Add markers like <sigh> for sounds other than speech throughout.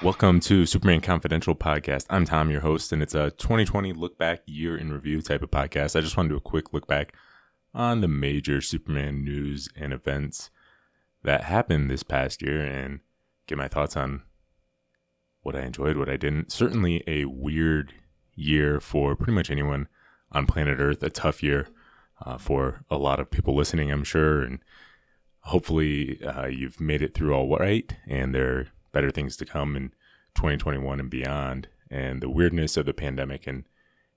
Welcome to Superman Confidential podcast. I'm Tom, your host, and it's a 2020 look back year in review type of podcast. I just want to do a quick look back on the major Superman news and events that happened this past year and get my thoughts on what I enjoyed, what I didn't. Certainly a weird year for pretty much anyone on planet Earth, a tough year uh, for a lot of people listening, I'm sure. And hopefully uh, you've made it through all right and there better things to come in 2021 and beyond. And the weirdness of the pandemic and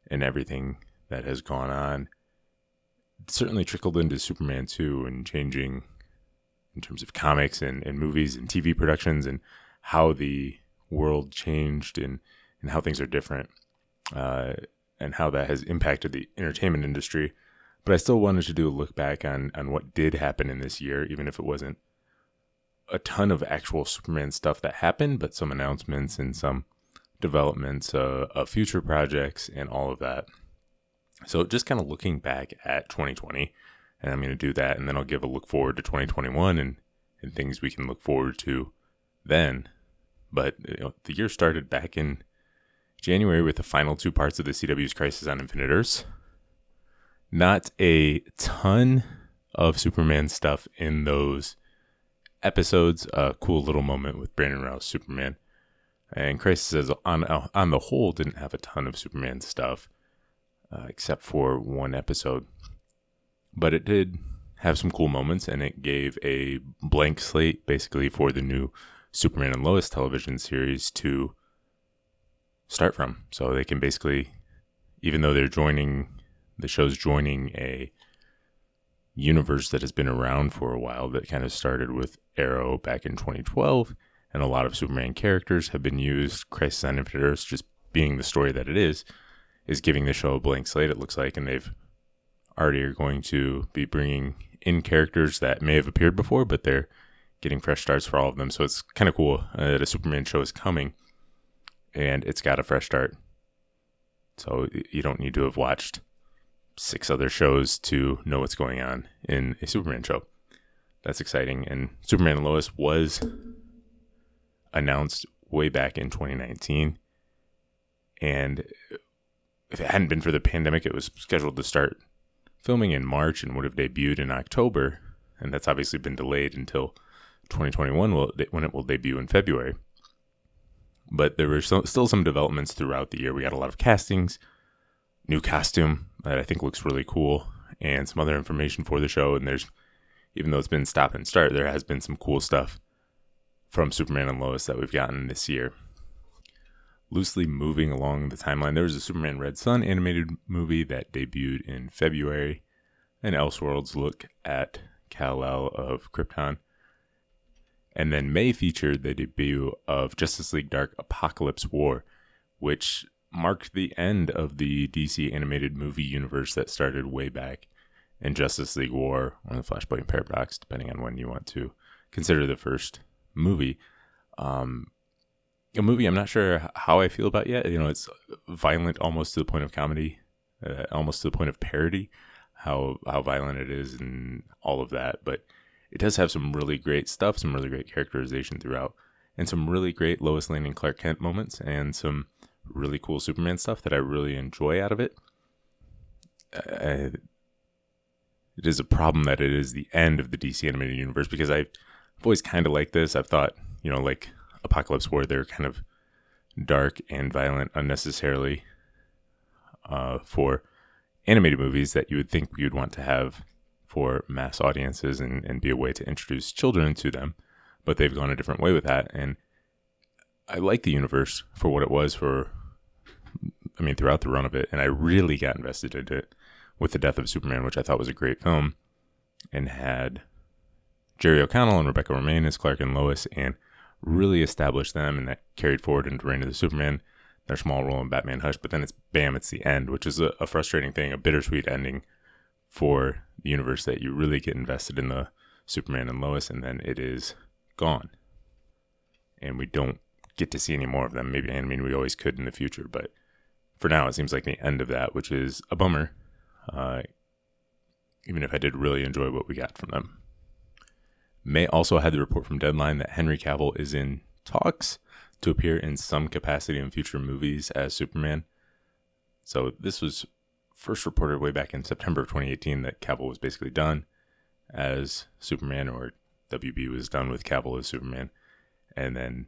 and everything that has gone on certainly trickled into Superman 2 and changing in terms of comics and, and movies and TV productions and how the world changed and, and how things are different uh, and how that has impacted the entertainment industry. But I still wanted to do a look back on, on what did happen in this year, even if it wasn't a ton of actual Superman stuff that happened, but some announcements and some developments uh, of future projects and all of that. So just kind of looking back at 2020, and I'm going to do that, and then I'll give a look forward to 2021 and, and things we can look forward to then. But you know, the year started back in January with the final two parts of the CW's Crisis on Infinite Earths. Not a ton of Superman stuff in those episodes. A cool little moment with Brandon Routh Superman. And Crisis says on on the whole didn't have a ton of Superman stuff, uh, except for one episode, but it did have some cool moments, and it gave a blank slate basically for the new Superman and Lois television series to start from. So they can basically, even though they're joining the show's joining a universe that has been around for a while that kind of started with Arrow back in 2012, and a lot of Superman characters have been used. Crisis on Infinite Earths, just being the story that it is, is giving the show a blank slate. It looks like, and they've already are going to be bringing in characters that may have appeared before, but they're getting fresh starts for all of them. So it's kind of cool uh, that a Superman show is coming, and it's got a fresh start. So you don't need to have watched six other shows to know what's going on in a Superman show. That's exciting. And Superman and Lois was announced way back in 2019. And if it hadn't been for the pandemic, it was scheduled to start filming in March and would have debuted in October. And that's obviously been delayed until 2021 when it will debut in February. But there were still some developments throughout the year. We had a lot of castings, new costume that I think looks really cool, and some other information for the show. And there's, even though it's been stop and start, there has been some cool stuff from Superman and Lois that we've gotten this year. Loosely moving along the timeline, there was a Superman Red Sun animated movie that debuted in February, an Elseworlds look at Kal-El of Krypton. And then May featured the debut of Justice League Dark Apokolips War, which marked the end of the DC animated movie universe that started way back in Justice League War or the Flashpoint Paradox, depending on when you want to consider the first movie. Um, a movie I'm not sure how I feel about yet. You know, it's violent almost to the point of comedy, uh, almost to the point of parody. How how violent it is and all of that, but it does have some really great stuff, some really great characterization throughout, and some really great Lois Lane and Clark Kent moments, and some really cool Superman stuff that I really enjoy out of it. Uh, it is a problem that it is the end of the DC animated universe because I've, I've always kind of liked this. I've thought, you know, like Apokolips War, they're kind of dark and violent unnecessarily uh, for animated movies that you would think you'd want to have for mass audiences and, and be a way to introduce children to them. But they've gone a different way with that. And I like the universe for what it was for, I mean, throughout the run of it. And I really got invested in it with The Death of Superman, which I thought was a great film and had Jerry O'Connell and Rebecca Romijn as Clark and Lois and really established them. And that carried forward into Reign of the Supermen, their small role in Batman Hush. But then it's bam, it's the end, which is a, a frustrating thing, a bittersweet ending for the universe that you really get invested in the Superman and Lois, and then it is gone. And we don't get to see any more of them. Maybe I mean we always could in the future, but for now it seems like the end of that, which is a bummer. Uh, even if I did really enjoy what we got from them. May also had the report from Deadline that Henry Cavill is in talks to appear in some capacity in future movies as Superman. So this was first reported way back in September of 2018 that Cavill was basically done as Superman, or WB was done with Cavill as Superman. And then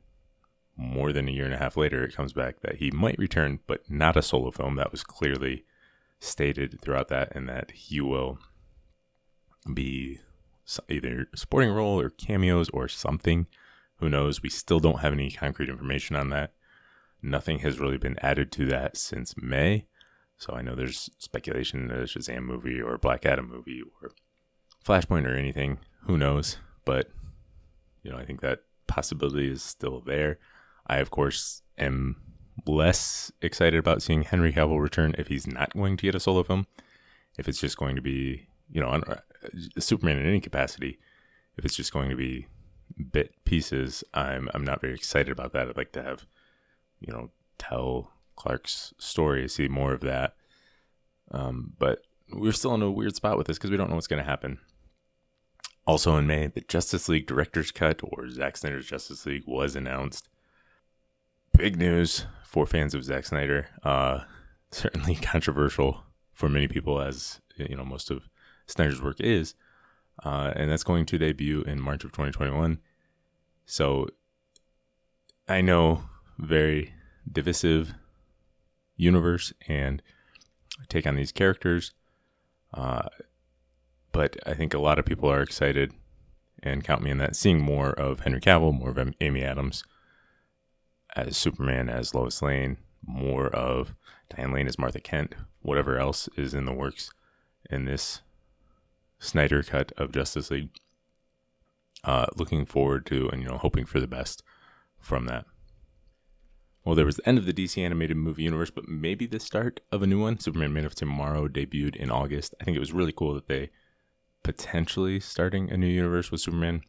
more than a year and a half later, it comes back that he might return, but not a solo film. That was clearly stated throughout that, and that he will be either supporting role or cameos or something. Who knows? We still don't have any concrete information on that. Nothing has really been added to that since May. So I know there's speculation that a Shazam movie or Black Adam movie or Flashpoint or anything. Who knows? But, you know, I think that possibility is still there. I, of course, am less excited about seeing Henry Cavill return if he's not going to get a solo film. If it's just going to be, you know, uh, Superman in any capacity, if it's just going to be bit pieces, I'm I'm not very excited about that. I'd like to have, you know, tell Clark's story, see more of that. Um, but we're still in a weird spot with this because we don't know what's going to happen. Also in May, the Justice League Director's Cut or Zack Snyder's Justice League was announced. Big news for fans of Zack Snyder. Uh, <laughs> certainly controversial for many people, as you know most of Snyder's work is, uh, and that's going to debut in March of 2021. So I know very divisive universe and take on these characters. Uh, but I think a lot of people are excited and count me in that seeing more of Henry Cavill, more of Amy Adams as Superman, as Lois Lane, more of Diane Lane as Martha Kent, whatever else is in the works in this Snyder cut of Justice League. Uh, looking forward to and you know hoping for the best from that. Well, there was the end of the DC animated movie universe, but maybe the start of a new one. Superman Man of Tomorrow debuted in August. I think it was really cool that they potentially starting a new universe with Superman.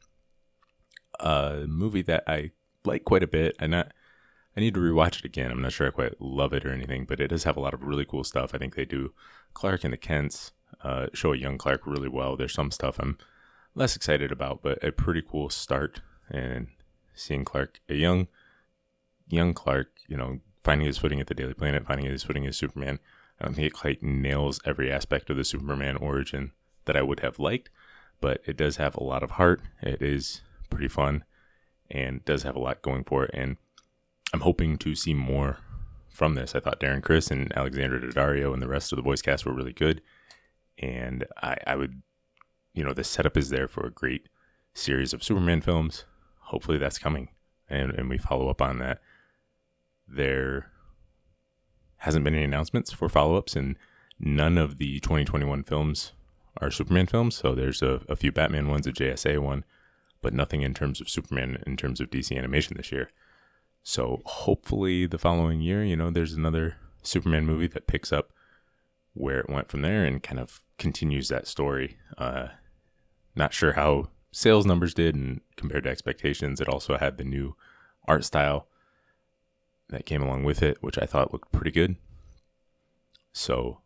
A movie that I like quite a bit. I not I need to rewatch it again. I'm not sure I quite love it or anything, but it does have a lot of really cool stuff. I think they do Clark and the Kents uh, show a young Clark really well. There's some stuff I'm less excited about, but a pretty cool start and seeing Clark a young young Clark, you know, finding his footing at the Daily Planet, finding his footing as Superman. I don't think it quite nails every aspect of the Superman origin that I would have liked, but it does have a lot of heart. It is pretty fun and does have a lot going for it. And I'm hoping to see more from this. I thought Darren Criss and Alexandra Daddario and the rest of the voice cast were really good. And I, I would, you know, the setup is there for a great series of Superman films. Hopefully that's coming. And, and we follow up on that. There hasn't been any announcements for follow ups, and none of the 2021 films are Superman films. So there's a, a few Batman ones, a JSA one, but nothing in terms of Superman in terms of DC animation this year. So hopefully the following year, you know, there's another Superman movie that picks up where it went from there and kind of continues that story. Uh, not sure how sales numbers did and compared to expectations. It also had the new art style that came along with it, which I thought looked pretty good. So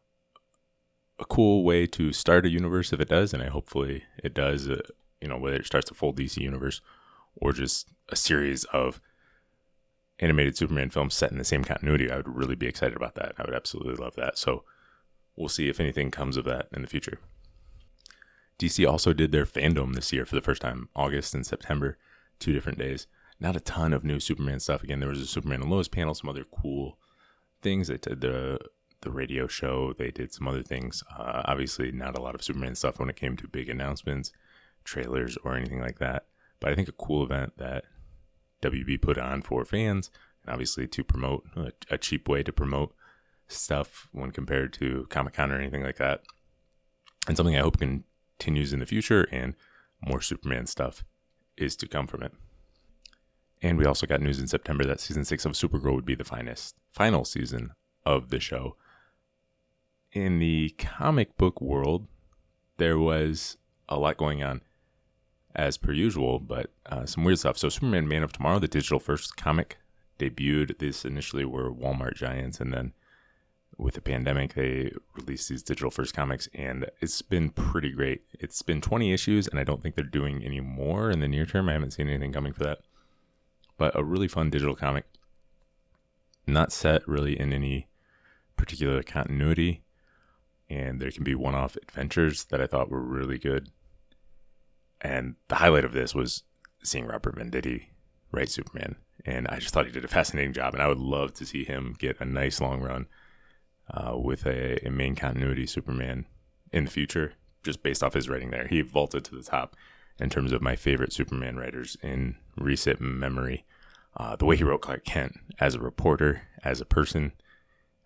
a cool way to start a universe if it does, and I hopefully it does. Uh, you know, whether it starts a full DC universe or just a series of animated Superman films set in the same continuity, I would really be excited about that. I would absolutely love that. So we'll see if anything comes of that in the future. DC also did their FanDome this year for the first time, August and September, two different days. Not a ton of new Superman stuff. Again, there was a Superman and Lois panel, some other cool things. They did the the radio show. They did some other things. Uh, obviously, not a lot of Superman stuff when it came to big announcements, trailers, or anything like that. But I think a cool event that WB put on for fans, and obviously to promote a, a cheap way to promote stuff when compared to Comic Con or anything like that. And something I hope continues in the future and more Superman stuff is to come from it. And we also got news in September that season six of Supergirl would be the finest final season of the show. In the comic book world, there was a lot going on as per usual, but uh, some weird stuff. So, Superman Man of Tomorrow, the digital first comic, debuted. These initially were Walmart giants, and then with the pandemic, they released these digital first comics, and it's been pretty great. It's been 20 issues, and I don't think they're doing any more in the near term. I haven't seen anything coming for that. but a really fun digital comic. Not set really in any particular continuity, and there can be one off adventures that I thought were really good. And the highlight of this was seeing Robert Venditti write Superman. And I just thought he did a fascinating job, and I would love to see him get a nice long run uh, with a, a main continuity Superman in the future, just based off his writing there. He vaulted to the top in terms of my favorite Superman writers in recent memory. Uh, the way he wrote Clark Kent as a reporter, as a person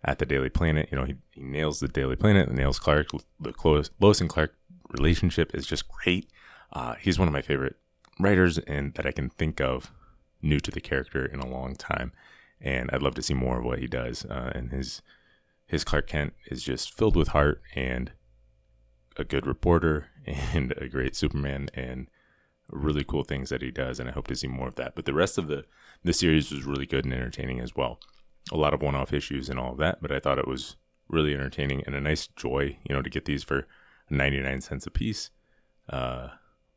at the Daily Planet, you know, he, he nails the Daily Planet, nails Clark. The Lois and Clark relationship is just great. Uh, he's one of my favorite writers and that I can think of new to the character in a long time. And I'd love to see more of what he does. Uh, and his his Clark Kent is just filled with heart and a good reporter <laughs> and a great Superman and really cool things that he does. And I hope to see more of that. But the rest of the the series was really good and entertaining as well. A lot of one off issues and all of that, but I thought it was really entertaining and a nice joy, you know, to get these for 99 cents a piece. Uh,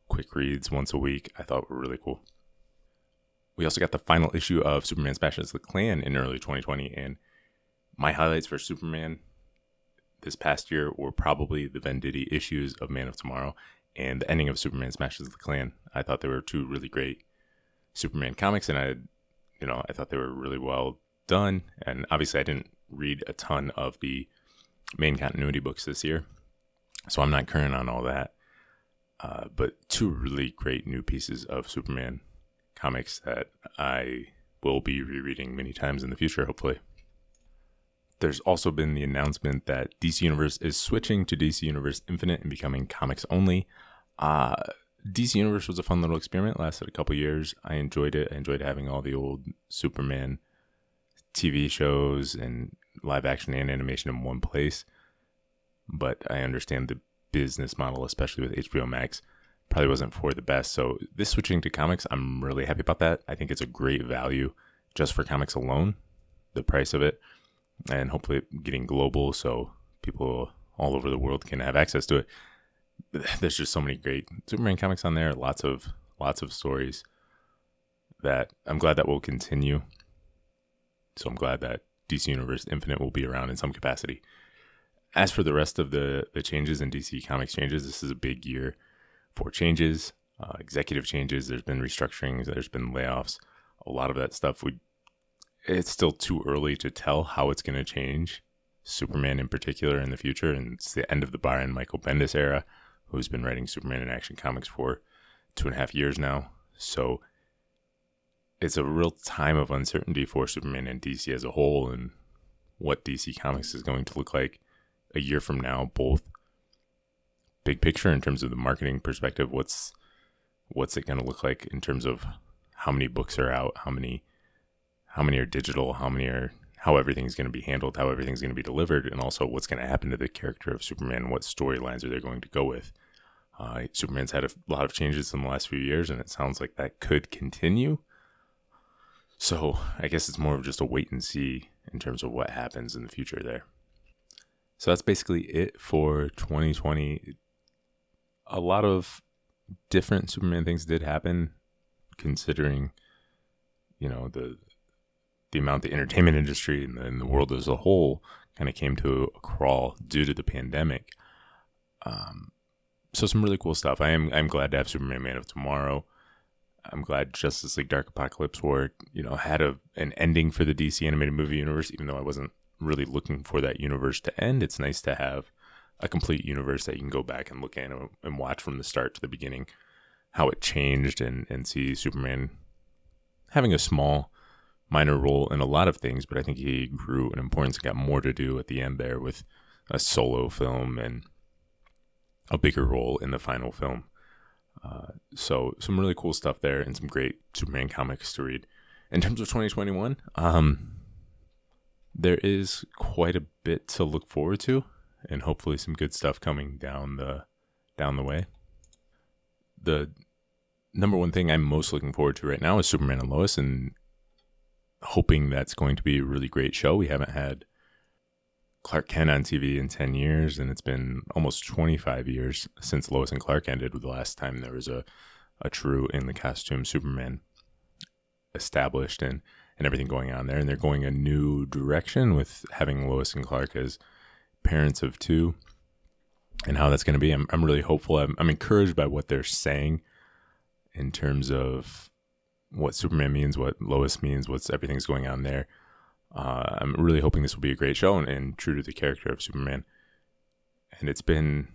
quick reads once a week, I thought were really cool. We also got the final issue of Superman Smashes the Klan in early 2020, and my highlights for Superman this past year were probably the Venditti issues of Man of Tomorrow and the ending of Superman Smashes the Klan. I thought they were two really great Superman comics, and I, you know, I thought they were really well done. And obviously, I didn't read a ton of the main continuity books this year, so I'm not current on all that. Uh, but two really great new pieces of Superman comics that I will be rereading many times in the future, hopefully. There's also been the announcement that DC Universe is switching to DC Universe Infinite and becoming comics only. Uh, DC Universe was a fun little experiment, lasted a couple years. I enjoyed it. I enjoyed having all the old Superman TV shows and live action and animation in one place. But I understand the business model, especially with HBO Max, probably wasn't for the best. So this switching to comics, I'm really happy about that. I think it's a great value just for comics alone, the price of it, and hopefully getting global so people all over the world can have access to it. <sighs> There's just so many great Superman comics on there. Lots of lots of stories that I'm glad that will continue. So I'm glad that DC Universe Infinite will be around in some capacity. As for the rest of the the changes in DC Comics changes, this is a big year for changes, uh, executive changes. There's been restructurings. There's been layoffs. A lot of that stuff. We it's still too early to tell how it's going to change. Superman in particular in the future, and it's the end of the Brian Michael Bendis era, who's been writing Superman in Action Comics for two and a half years now. So it's a real time of uncertainty for Superman and DC as a whole, and what DC Comics is going to look like a year from now, both big picture in terms of the marketing perspective. What's what's it going to look like in terms of how many books are out, how many how many are digital, how many are how everything's going to be handled, how everything's going to be delivered, and also what's going to happen to the character of Superman. What storylines are they going to go with? Uh, Superman's had a lot of changes in the last few years, and it sounds like that could continue. So I guess it's more of just a wait and see in terms of what happens in the future there. So that's basically it for 2020 a lot of different Superman things did happen, considering, you know, the the amount the entertainment industry and the, and the world as a whole kind of came to a crawl due to the pandemic. Um, so some really cool stuff. I am I'm glad to have Superman Man of Tomorrow. I'm glad Justice League Dark Apokolips War, you know, had a an ending for the DC animated movie universe, even though I wasn't really looking for that universe to end. It's nice to have a complete universe that you can go back and look at and watch from the start to the beginning how it changed and, and see Superman having a small minor role in a lot of things, but I think he grew in importance got more to do at the end there with a solo film and a bigger role in the final film. Uh, so some really cool stuff there and some great Superman comics to read. In terms of 2021, um, there is quite a bit to look forward to and hopefully some good stuff coming down the down the way. The number one thing I'm most looking forward to right now is Superman and Lois, and hoping that's going to be a really great show. We haven't had Clark Kent on TV in 10 years, and it's been almost 25 years since Lois and Clark ended, with the last time there was a, a true in the costume Superman established and and everything going on there, and they're going a new direction with having Lois and Clark as parents of two, and how that's going to be. I'm I'm really hopeful. I'm I'm encouraged by what they're saying in terms of what Superman means, what Lois means, what's everything's going on there. Uh, I'm really hoping this will be a great show and, and true to the character of Superman. And it's been,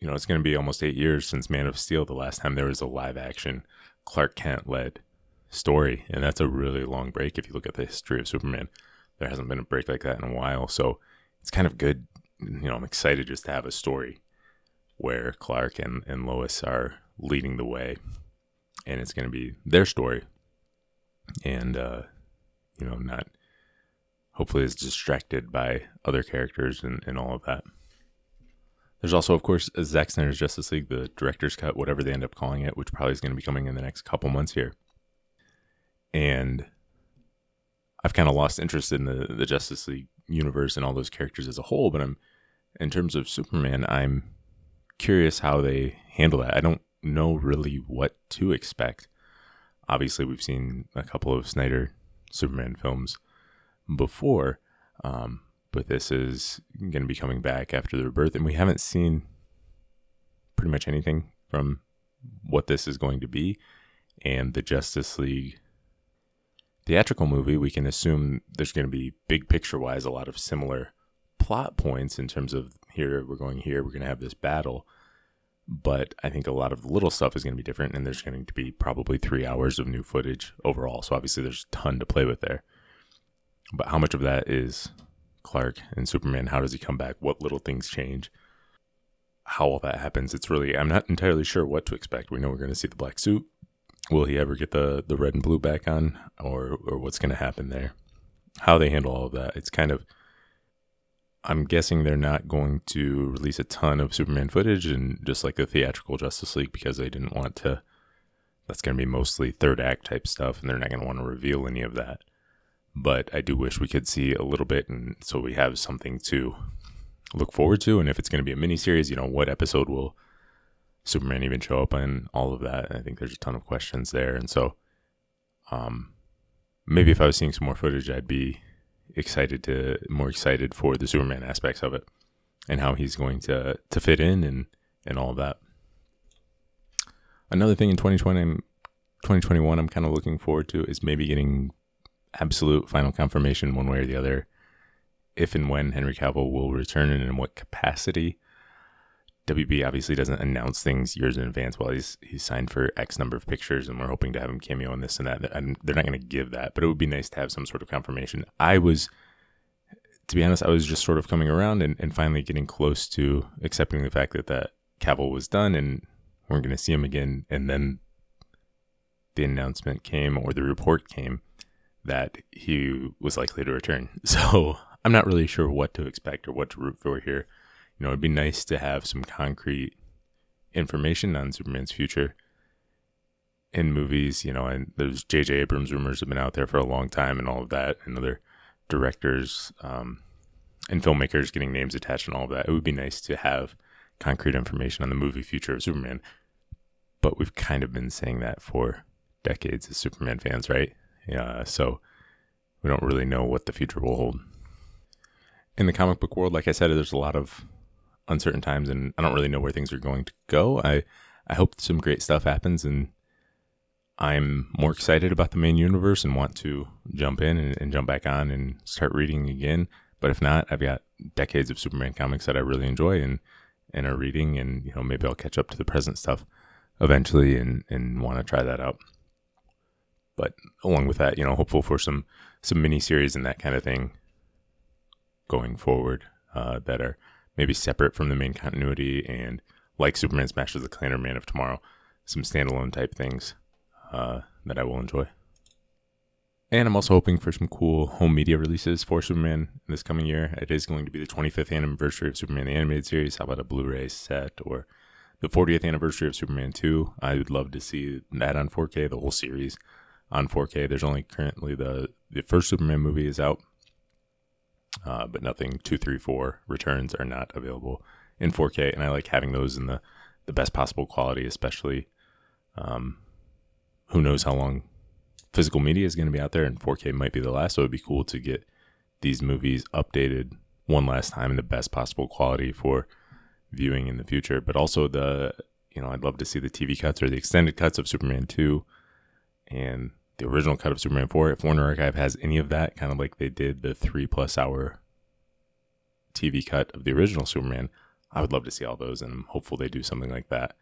you know, it's going to be almost eight years since Man of Steel, the last time there was a live action Clark Kent led story. And that's a really long break if you look at the history of Superman. There hasn't been a break like that in a while. So it's kind of good. You know, I'm excited just to have a story where Clark and, and Lois are leading the way. And it's going to be their story. And, uh, you know, not hopefully is distracted by other characters and, and all of that. There's also, of course, Zack Snyder's Justice League, the director's cut, whatever they end up calling it, which probably is going to be coming in the next couple months here. And I've kind of lost interest in the, the Justice League universe and all those characters as a whole, but I'm, in terms of Superman, I'm curious how they handle that. I don't know really what to expect. Obviously, we've seen a couple of Snyder Superman films before, um, but this is going to be coming back after the rebirth, and we haven't seen pretty much anything from what this is going to be. And the Justice League theatrical movie, we can assume there's going to be big picture wise a lot of similar plot points in terms of here we're going here, we're going to have this battle. But I think a lot of the little stuff is going to be different, and there's going to be probably three hours of new footage overall. So obviously, there's a ton to play with there. But how much of that is Clark and Superman? How does he come back? What little things change? How all that happens? It's really I'm not entirely sure what to expect. We know we're going to see the black suit. Will he ever get the the red and blue back on, or or what's going to happen there? How they handle all of that? It's kind of I'm guessing they're not going to release a ton of Superman footage and just like the theatrical Justice League because they didn't want to. That's going to be mostly third act type stuff, and they're not going to want to reveal any of that but I do wish we could see a little bit, and so we have something to look forward to. And if it's going to be a mini series, you know, what episode will Superman even show up in? All of that. I think there's a ton of questions there, and so, um, maybe if I was seeing some more footage, I'd be excited to more excited for the Superman aspects of it and how he's going to to fit in and and all of that. Another thing in 2020, 2021, I'm kind of looking forward to is maybe getting absolute final confirmation one way or the other if and when Henry Cavill will return and in what capacity. WB obviously doesn't announce things years in advance. Well, he's he's signed for X number of pictures, and we're hoping to have him cameo in this and that. And they're not going to give that, but it would be nice to have some sort of confirmation. I was, to be honest, I was just sort of coming around and, and finally getting close to accepting the fact that that Cavill was done and we're going to see him again. And then the announcement came or the report came that he was likely to return. <laughs> So I'm not really sure what to expect or what to root for here. You know, it'd be nice to have some concrete information on Superman's future in movies, you know, and there's J.J. Abrams rumors have been out there for a long time and all of that, and other directors um, and filmmakers getting names attached and all of that. It would be nice to have concrete information on the movie future of Superman. But we've kind of been saying that for decades as Superman fans, right? Yeah, so we don't really know what the future will hold. In the comic book world, like I said, there's a lot of uncertain times, and I don't really know where things are going to go. I I hope some great stuff happens, and I'm more excited about the main universe and want to jump in and, and jump back on and start reading again. But if not, I've got decades of Superman comics that I really enjoy and and are reading, and you know maybe I'll catch up to the present stuff eventually and and want to try that out. But along with that, you know, hopeful for some some mini series and that kind of thing going forward uh, that are maybe separate from the main continuity and like Superman Smashes the Klan or Man of Tomorrow, some standalone type things uh, that I will enjoy. And I'm also hoping for some cool home media releases for Superman this coming year. It is going to be the 25th anniversary of Superman the Animated Series. How about a Blu ray set or the 40th anniversary of Superman 2? I would love to see that on 4K, the whole series on 4K. There's only currently the the first Superman movie is out, uh, but nothing two, three, four returns are not available in 4K, and I like having those in the the best possible quality, especially. Um, who knows how long physical media is going to be out there, and 4K might be the last. So it'd be cool to get these movies updated one last time in the best possible quality for viewing in the future. But also the, you know, I'd love to see the TV cuts or the extended cuts of Superman 2 and the original cut of Superman 4. If Warner Archive has any of that, kind of like they did the three plus hour TV cut of the original Superman, I would love to see all those, and I'm hopeful they do something like that.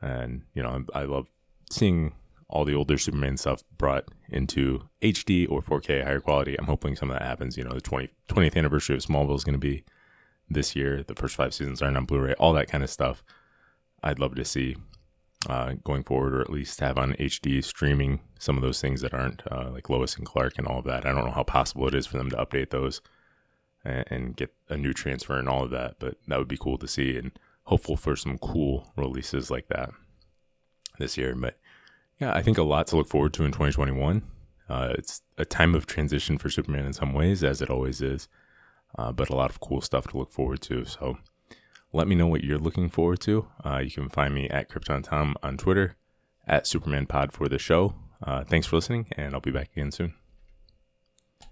And you know, I love seeing all the older Superman stuff brought into HD or 4K higher quality. I'm hoping some of that happens. You know, the 20, 20th anniversary of Smallville is going to be this year. The first five seasons aren't on Blu-ray. All that kind of stuff. I'd love to see uh, going forward, or at least have on HD streaming some of those things that aren't uh, like Lois and Clark and all of that. I don't know how possible it is for them to update those and, and get a new transfer and all of that, but that would be cool to see and hopeful for some cool releases like that this year. But yeah, I think a lot to look forward to in 2021. Uh, it's a time of transition for Superman in some ways, as it always is, uh, but a lot of cool stuff to look forward to. So let me know what you're looking forward to. Uh, you can find me at Krypton Tom on Twitter, at Superman Pod for the show. Uh, thanks for listening, and I'll be back again soon.